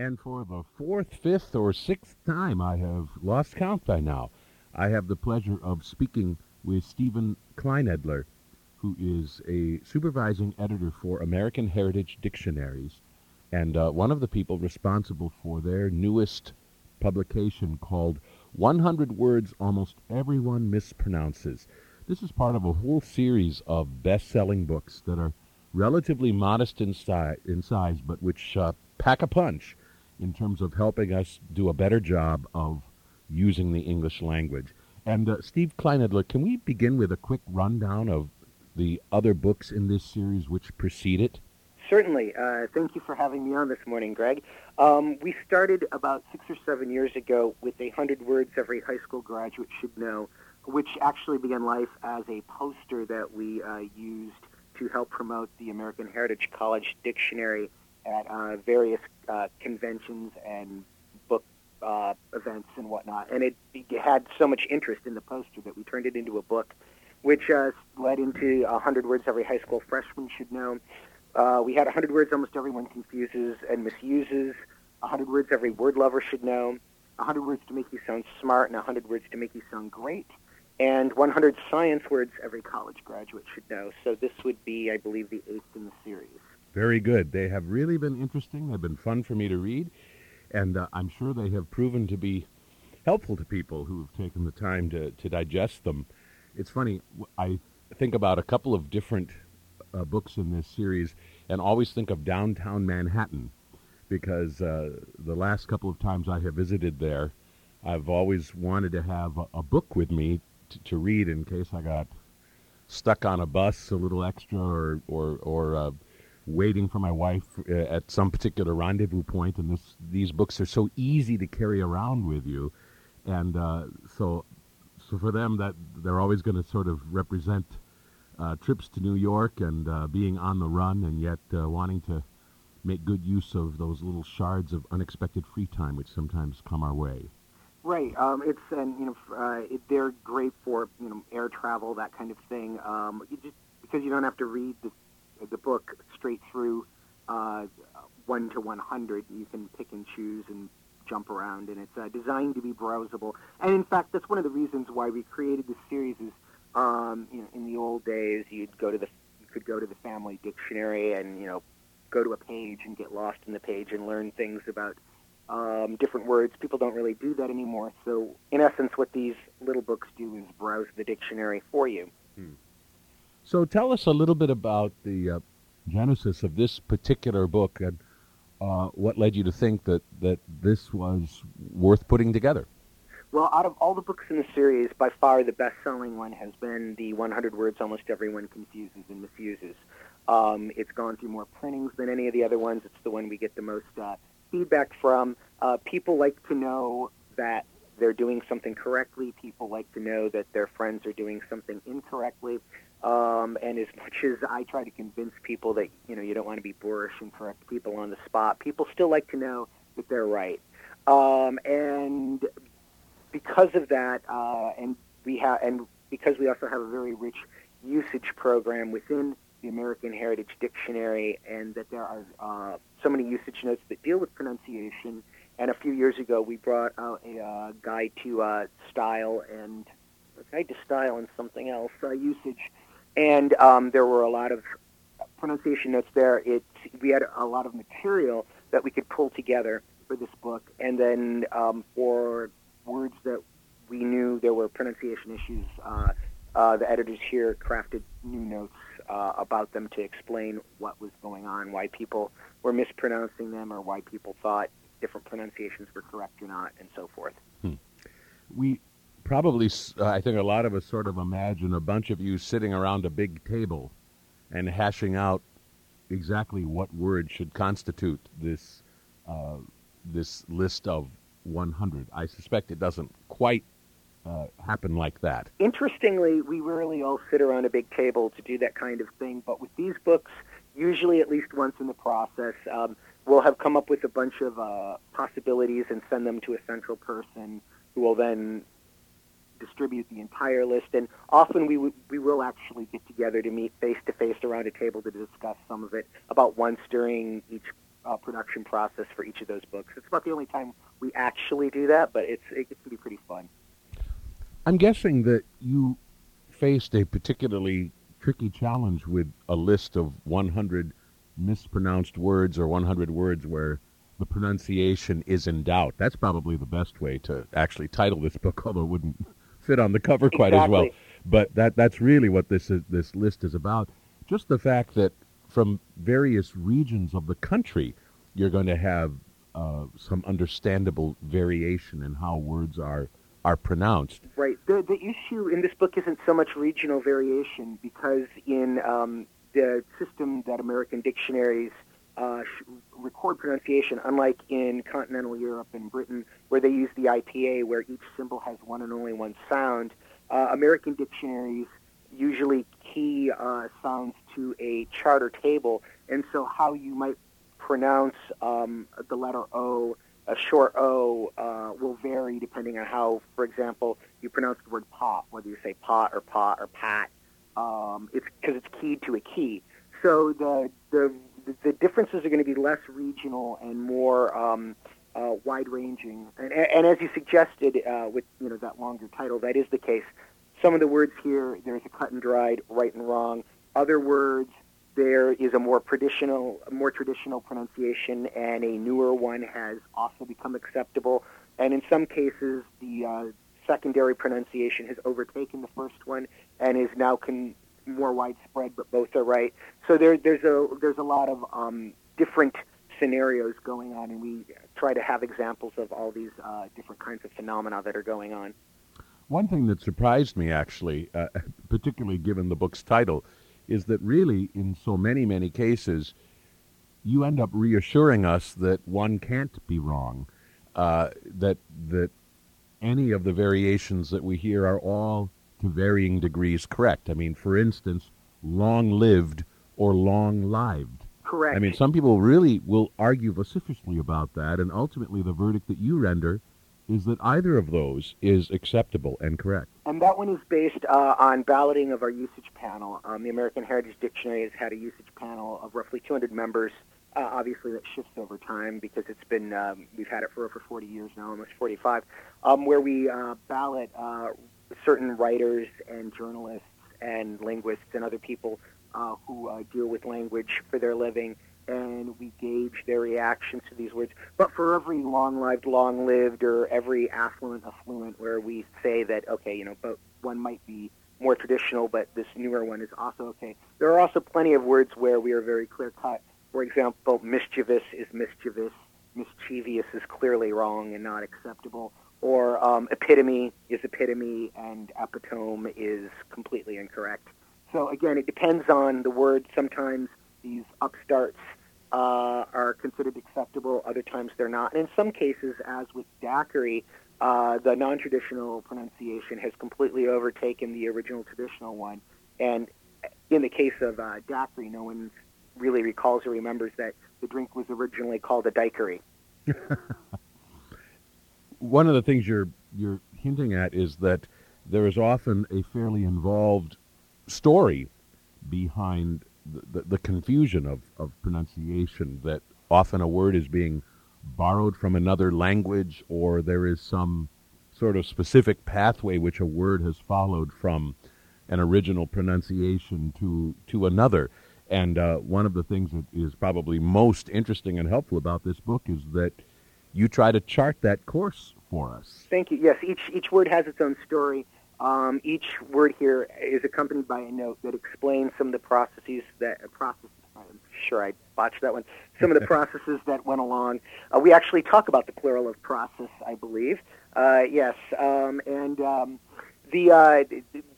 And for the fourth, fifth, or sixth time, I have lost count by now, I have the pleasure of speaking with Stephen Kleinedler, who is a supervising editor for American Heritage Dictionaries and uh, one of the people responsible for their newest publication called 100 Words Almost Everyone Mispronounces. This is part of a whole series of best-selling books that are relatively modest in, si- in size, but which uh, pack a punch in terms of helping us do a better job of using the English language. And uh, Steve Kleinedler, can we begin with a quick rundown of the other books in this series which precede it? Certainly. Uh, thank you for having me on this morning, Greg. Um, we started about six or seven years ago with a hundred words every high school graduate should know, which actually began life as a poster that we uh, used to help promote the American Heritage College Dictionary at uh, various uh, conventions and book uh, events and whatnot. And it, had so much interest in the poster that we turned it into a book, which uh, led into a hundred words every high school freshman should know. Uh, we had 100 words almost everyone confuses and misuses, 100 words every word lover should know, 100 words to make you sound smart, and 100 words to make you sound great, and 100 science words every college graduate should know. So this would be, I believe, the eighth in the series. Very good. They have really been interesting. They've been fun for me to read, and uh, I'm sure they have proven to be helpful to people who have taken the time to, to digest them. It's funny, I think about a couple of different uh, books in this series and always think of downtown Manhattan because uh, the last couple of times I have visited there, I've always wanted to have a, a book with me t- to read in case I got stuck on a bus a little extra or or or uh, waiting for my wife uh, at some particular rendezvous. And this these books are so easy to carry around with you, and uh, so so for them that they're always going to sort of represent uh, trips to New York and uh, being on the run and yet uh, wanting to make good use of those little shards of unexpected free time which sometimes come our way. Right. Um, it's and you know uh, it, they're great for you know air travel that kind of thing. Um, you just because you don't have to read the the book straight through uh, one to one hundred. You can pick and choose and jump around, and it's uh, designed to be browsable. And in fact, that's one of the reasons why we created this series is um, you know, in the old days, you'd go to the you could go to the family dictionary and you know go to a page and get lost in the page and learn things about um, different words. People don't really do that anymore. So, in essence, what these little books do is browse the dictionary for you. Hmm. So, tell us a little bit about the uh, genesis of this particular book and uh, what led you to think that, that this was worth putting together. Well, out of all the books in the series, by far the best-selling one has been the 100 Words Almost Everyone Confuses and Misuses. Um, it's gone through more printings than any of the other ones. It's the one we get the most uh, feedback from. Uh, people like to know that they're doing something correctly. People like to know that their friends are doing something incorrectly. Um, and as much as I try to convince people that you know you don't want to be boorish and correct people on the spot, people still like to know that they're right. Um, and because of that, uh, and we have, and because we also have a very rich usage program within the American Heritage Dictionary, and that there are uh, so many usage notes that deal with pronunciation. And a few years ago, we brought out a uh, guide to uh, style and a guide to style and something else uh, usage, and um, there were a lot of pronunciation notes there. It we had a lot of material that we could pull together for this book, and then um, for words that we knew there were pronunciation issues, uh, uh, the editors here crafted new notes uh, about them to explain what was going on, why people were mispronouncing them, or why people thought different pronunciations were correct or not, and so forth. Hmm. We probably, uh, I think a lot of us sort of imagine a bunch of you sitting around a big table and hashing out exactly what word should constitute this uh, this list of 100. I suspect it doesn't quite uh, happen like that. Interestingly, we rarely all sit around a big table to do that kind of thing, but with these books, usually at least once in the process, um, we'll have come up with a bunch of uh, possibilities and send them to a central person who will then distribute the entire list. And often we, w- we will actually get together to meet face to face around a table to discuss some of it about once during each uh, production process for each of those books. It's about the only time we actually do that, but it's it can be pretty fun. I'm guessing that you faced a particularly tricky challenge with a list of 100 mispronounced words or 100 words where the pronunciation is in doubt. That's probably the best way to actually title this book, although it wouldn't fit on the cover quite exactly. as well. But that that's really what this is, this list is about. Just the fact that from various regions of the country, you're going to have uh, some understandable variation in how words are are pronounced. Right. The the issue in this book isn't so much regional variation because in um, the system that American dictionaries uh, record pronunciation, unlike in continental Europe and Britain, where they use the IPA, where each symbol has one and only one sound. Uh, American dictionaries usually key uh, sounds to a charter table, and so how you might pronounce um, the letter O, a short O, uh, will vary depending on how, for example, you pronounce the word pot, whether you say pot or pot or pat. Um, it's because it's keyed to a key. So the the the differences are going to be less regional and more um, uh, wide-ranging. And, and, as you suggested uh, with you know that longer title, that is the case. Some of the words here, there's a cut and dried right and wrong. Other words, there is a more traditional, more traditional pronunciation, and a newer one has also become acceptable. And in some cases, the uh, secondary pronunciation has overtaken the first one and is now con- more widespread, but both are right. So there, there's a there's a lot of um, different scenarios going on, and we try to have examples of all these uh, different kinds of phenomena that are going on. One thing that surprised me, actually, uh, particularly given the book's title, is that really, in so many, many cases, you end up reassuring us that one can't be wrong, uh, that that any of the variations that we hear are all to varying degrees correct. I mean, for instance, long lived or long lived. Correct. I mean, some people really will argue vociferously about that, and ultimately the verdict that you render is that either of those is acceptable and correct. And that one is based uh, on balloting of our usage panel. Um, the American Heritage Dictionary has had a usage panel of roughly 200 members. Uh, obviously, that shifts over time because it's been um, we've had it for over 40 years now, almost 45, um, where we uh, ballot uh, certain writers and journalists and linguists and other people uh, who uh, deal with language for their living, and we gauge their reactions to these words. But for every long-lived, long-lived, or every affluent, affluent, where we say that okay, you know, but one might be more traditional, but this newer one is also okay. There are also plenty of words where we are very clear-cut. For example, mischievous is mischievous, mischievous is clearly wrong and not acceptable or um, epitome is epitome and epitome is completely incorrect. So again, it depends on the word. Sometimes these upstarts uh, are considered acceptable, other times they're not. And in some cases, as with daiquiri, uh, the non-traditional pronunciation has completely overtaken the original traditional one. And in the case of uh, daiquiri, no one really recalls or remembers that the drink was originally called a daiquiri. one of the things you're you're hinting at is that there is often a fairly involved story behind the, the, the, confusion of, of pronunciation that often a word is being borrowed from another language or there is some sort of specific pathway which a word has followed from an original pronunciation to to another. And uh, one of the things that is probably most interesting and helpful about this book is that you try to chart that course for us. Thank you. Yes, each each word has its own story. Um, each word here is accompanied by a note that explains some of the processes that uh, processes. I'm sure I botched that one. Some of the processes that went along. Uh, we actually talk about the plural of process, I believe. Uh, yes, um, and um, the uh,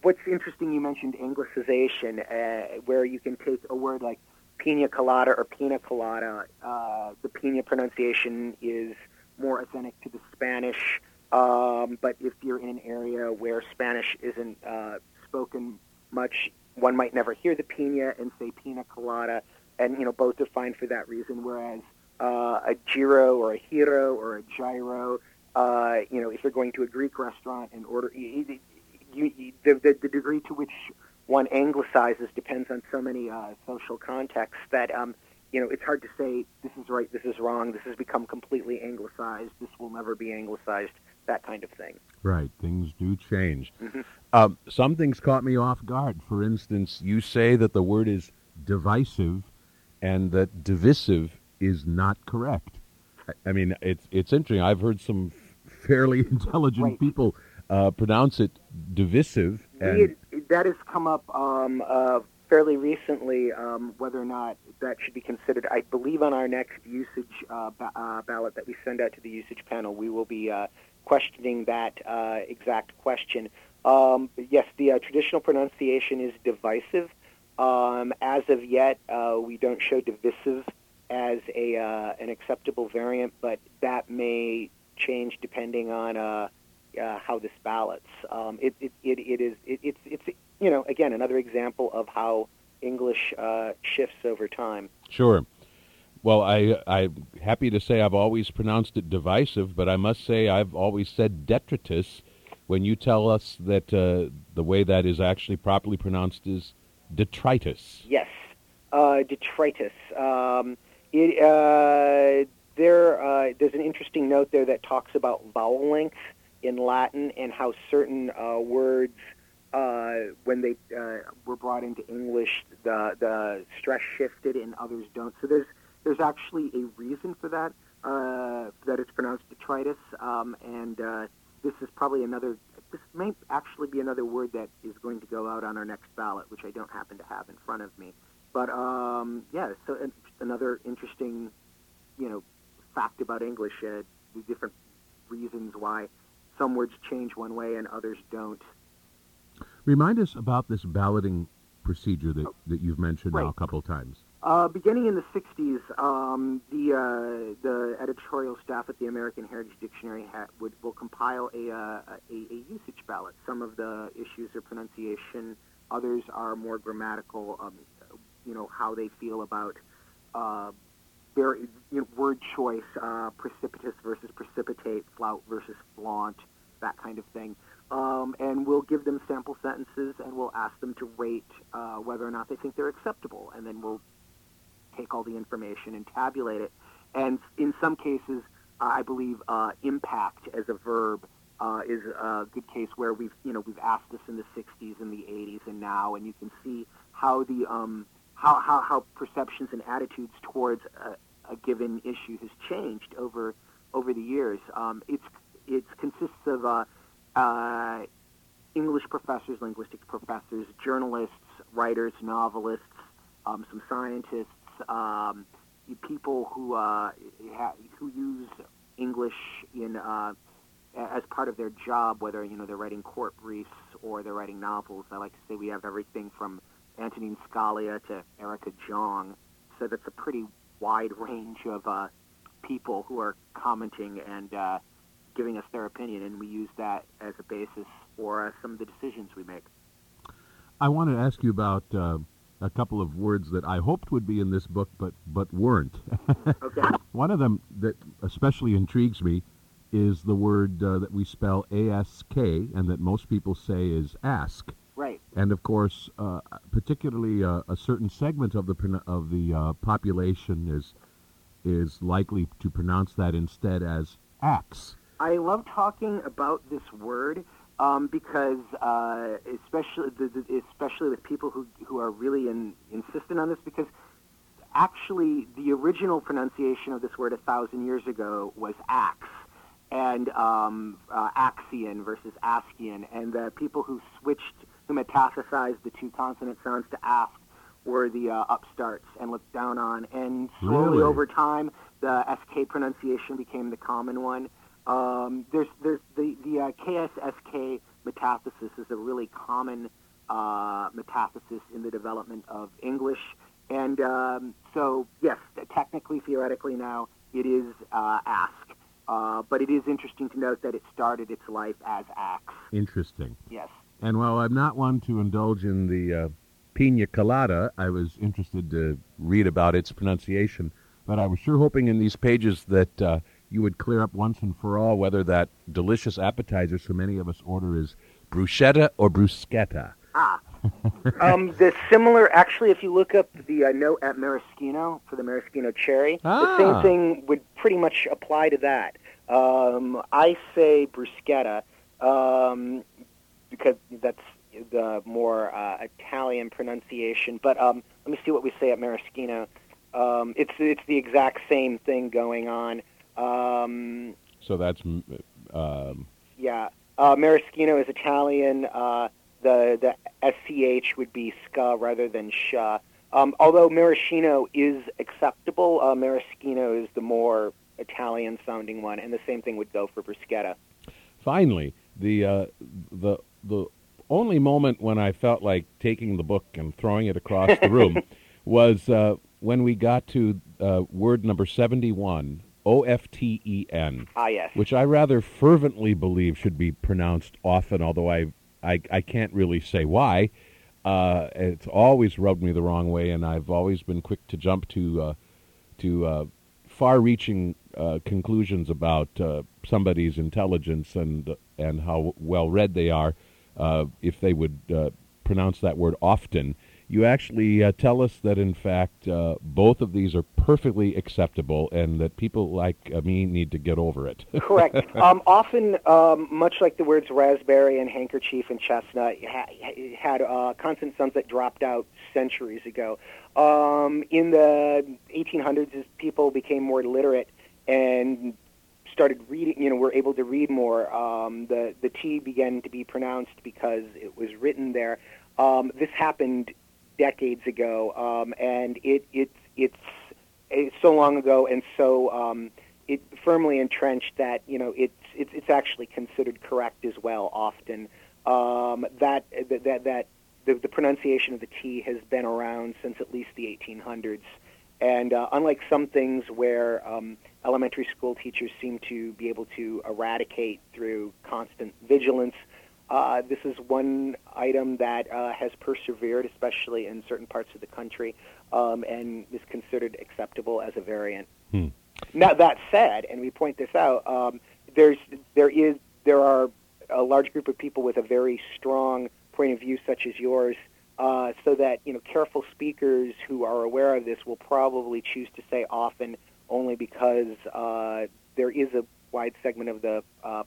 what's interesting. You mentioned anglicization, uh, where you can take a word like pina colada or pina colada. Uh, the pina pronunciation is more authentic to the Spanish. Um, but if you're in an area where Spanish isn't uh, spoken much, one might never hear the pina and say pina colada, and you know both are fine for that reason. Whereas uh, a gyro or a hero or a gyro, uh, you know, if you're going to a Greek restaurant and order, you, you, the, the, the degree to which one anglicizes depends on so many uh, social contexts that um, you know, it's hard to say this is right, this is wrong, this has become completely anglicized, this will never be anglicized, that kind of thing. Right, things do change. Mm-hmm. Um, some things caught me off guard. For instance, you say that the word is divisive and that divisive is not correct. I, mean, it's it's interesting. I've heard some fairly intelligent right. people uh, pronounce it divisive. And that has come up um, uh, fairly recently. Um, whether or not that should be considered, I believe on our next usage uh, uh, ballot that we send out to the usage panel, we will be uh, questioning that uh, exact question. Um, yes, the traditional pronunciation is divisive. Um, as of yet, we don't show divisive as a an acceptable variant, but that may change depending on uh, how this ballots. Um, it, it, it, it is it, it's it's you know again another example of how English uh, shifts over time. Sure. Well, I I'm happy to say I've always pronounced it divisive, but I must say I've always said detritus. When you tell us that uh, the way that is actually properly pronounced is detritus. Yes, uh, detritus. Um, it uh, there uh, there's an interesting note there that talks about vowel length in Latin and how certain uh, words, uh, when they uh, were brought into English, the the stress shifted and others don't. So there's there's actually a reason for that uh, that it's pronounced detritus, um, and uh, this is probably another. This may actually be another word that is going to go out on our next ballot, which I don't happen to have in front of me. But um, yeah, so another interesting, you know, fact about English, uh, the different reasons why some words change one way and others don't. Remind us about this balloting procedure that, that you've mentioned right. now a couple of times. Uh, beginning in the 60s, um, the, uh, the editorial staff at the American Heritage Dictionary ha- would, will compile a, uh, a, a, usage ballot. Some of the issues are pronunciation, others are more grammatical, um, you know, how they feel about uh, very you know, word choice, uh, precipitous versus precipitate, flout versus flaunt, that kind of thing. Um, and we'll give them sample sentences and we'll ask them to rate uh, whether or not they think they're acceptable. And then we'll take all the information and tabulate it. And in some cases, I believe uh, impact as a verb uh, is a good case where we've you know we've asked this in the 60s and the 80s and now, and you can see how the um, how, how, how perceptions and attitudes towards a, a given issue has changed over over the years. Um, it's it consists of uh, uh, English professors, linguistics professors, journalists, writers, novelists, um, some scientists, um, people who uh, ha- who use English in uh, as part of their job, whether you know they're writing court briefs or they're writing novels. I like to say we have everything from Antonin Scalia to Erica Jong. So that's a pretty wide range of uh, people who are commenting and uh, giving us their opinion, and we use that as a basis for uh, some of the decisions we make. I want to ask you about uh, a couple of words that I hoped would be in this book, but but weren't. okay. One of them that especially intrigues me is the word uh, that we spell ASK, and that most people say is ask. Right. And of course, uh, particularly uh, a certain segment of the of the uh, population is is likely to pronounce that instead as axe. I love talking about this word um, because, uh, especially especially with people who who are really in, insistent on this, because actually the original pronunciation of this word a thousand years ago was axe and um, uh, Axian versus Askian, and the people who switched who metastasized the two consonant sounds to ask were the uh, upstarts and looked down on. And slowly really? over time, the SK pronunciation became the common one. Um, there's, there's the, the uh, KSSK metathesis is a really common uh, metathesis in the development of English. And um, so, yes, technically, theoretically now, it is uh, ask. Uh, but it is interesting to note that it started its life as axe. Interesting. Yes. And while I'm not one to indulge in the uh, pina colada, I was interested to read about its pronunciation. But I was sure hoping in these pages that uh, you would clear up once and for all whether that delicious appetizer so many of us order is bruschetta or bruschetta. Ah, um, the similar, actually, if you look up the uh, note at maraschino for the maraschino cherry, Ah. the same thing would pretty much apply to that. Um, I say bruschetta um, because that's the more uh, Italian pronunciation. But um, let me see what we say at maraschino. Um, it's it's the exact same thing going on. Um, So that's mm, um, yeah, uh, maraschino is Italian. Uh, the the sch would be ska rather than sha. Um, although maraschino is acceptable, uh, maraschino is the more Italian sounding one, and the same thing would go for bruschetta. finally the uh, the the only moment when I felt like taking the book and throwing it across the room was uh, when we got to uh, word number seventy-one, O F T E N. Ah, yes. which I rather fervently believe should be pronounced often, although I, I, I can't really say why. Uh, it's always rubbed me the wrong way, and I've always been quick to jump to uh, to uh, far-reaching uh, conclusions about uh, somebody's intelligence and and how well read they are uh, if they would uh, pronounce that word often. You actually uh, tell us that, in fact, uh, both of these are perfectly acceptable, and that people like uh, me need to get over it. Correct. Um, often, um, much like the words raspberry and handkerchief and chestnut ha- had uh, consonant sounds that dropped out centuries ago. Um, in the 1800s, as people became more literate and started reading, you know, were able to read more, um, the, the T began to be pronounced because it was written there. Um, this happened decades ago, um, and it, it, it's, it's so long ago and so um, it firmly entrenched that you know it's it's it's actually considered correct as well. Often um, that that that the, the pronunciation of the T has been around since at least the 1800s. And uh, unlike some things where um, elementary school teachers seem to be able to eradicate through constant vigilance, uh, this is one item that uh, has persevered, especially in certain parts of the country, um, and is considered acceptable as a variant. Hmm. Now that said, and we point this out, um, there's there is there are a large group of people with a very strong point of view, such as yours, uh, so that you know careful speakers who are aware of this will probably choose to say often only because uh, there is a wide segment of the uh,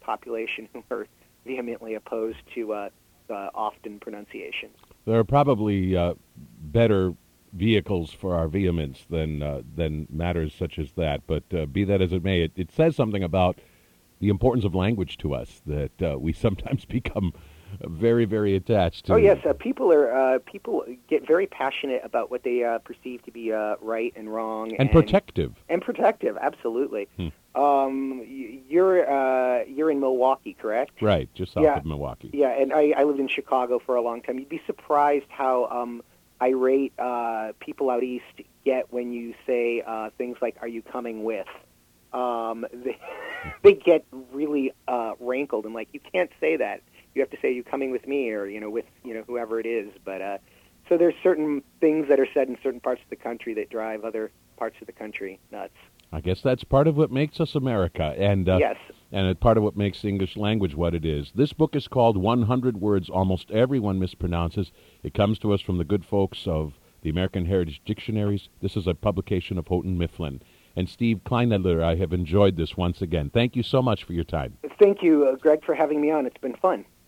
population who are vehemently opposed to uh, uh, often pronunciation. there are probably uh, better vehicles for our vehemence than uh, than matters such as that. But uh, be that as it may, it, it says something about the importance of language to us that uh, we sometimes become very, very attached to. Oh yes, uh, people are uh, people get very passionate about what they uh, perceive to be uh, right and wrong, and protective. and protective. Absolutely. Hmm. Um, you're uh, you're in Milwaukee, correct? Right, just south Yeah. of Milwaukee. Yeah, and I, I lived in Chicago for a long time. You'd be surprised how um, irate uh, people out east get when you say uh, things like "Are you coming with?" Um, they they get really uh, rankled and like you can't say that. You have to say "You coming with me?" or you know with you know whoever it is. But uh, so there's certain things that are said in certain parts of the country that drive other parts of the country nuts. I guess that's part of what makes us America, and uh, yes. and it's part of what makes the English language what it is. This book is called 100 Words Almost Everyone Mispronounces. It comes to us from the good folks of the American Heritage Dictionaries. This is a publication of Houghton Mifflin. And Steve Kleinedler, I have enjoyed this once again. Thank you so much for your time. Thank you, uh, Greg, for having me on. It's been fun.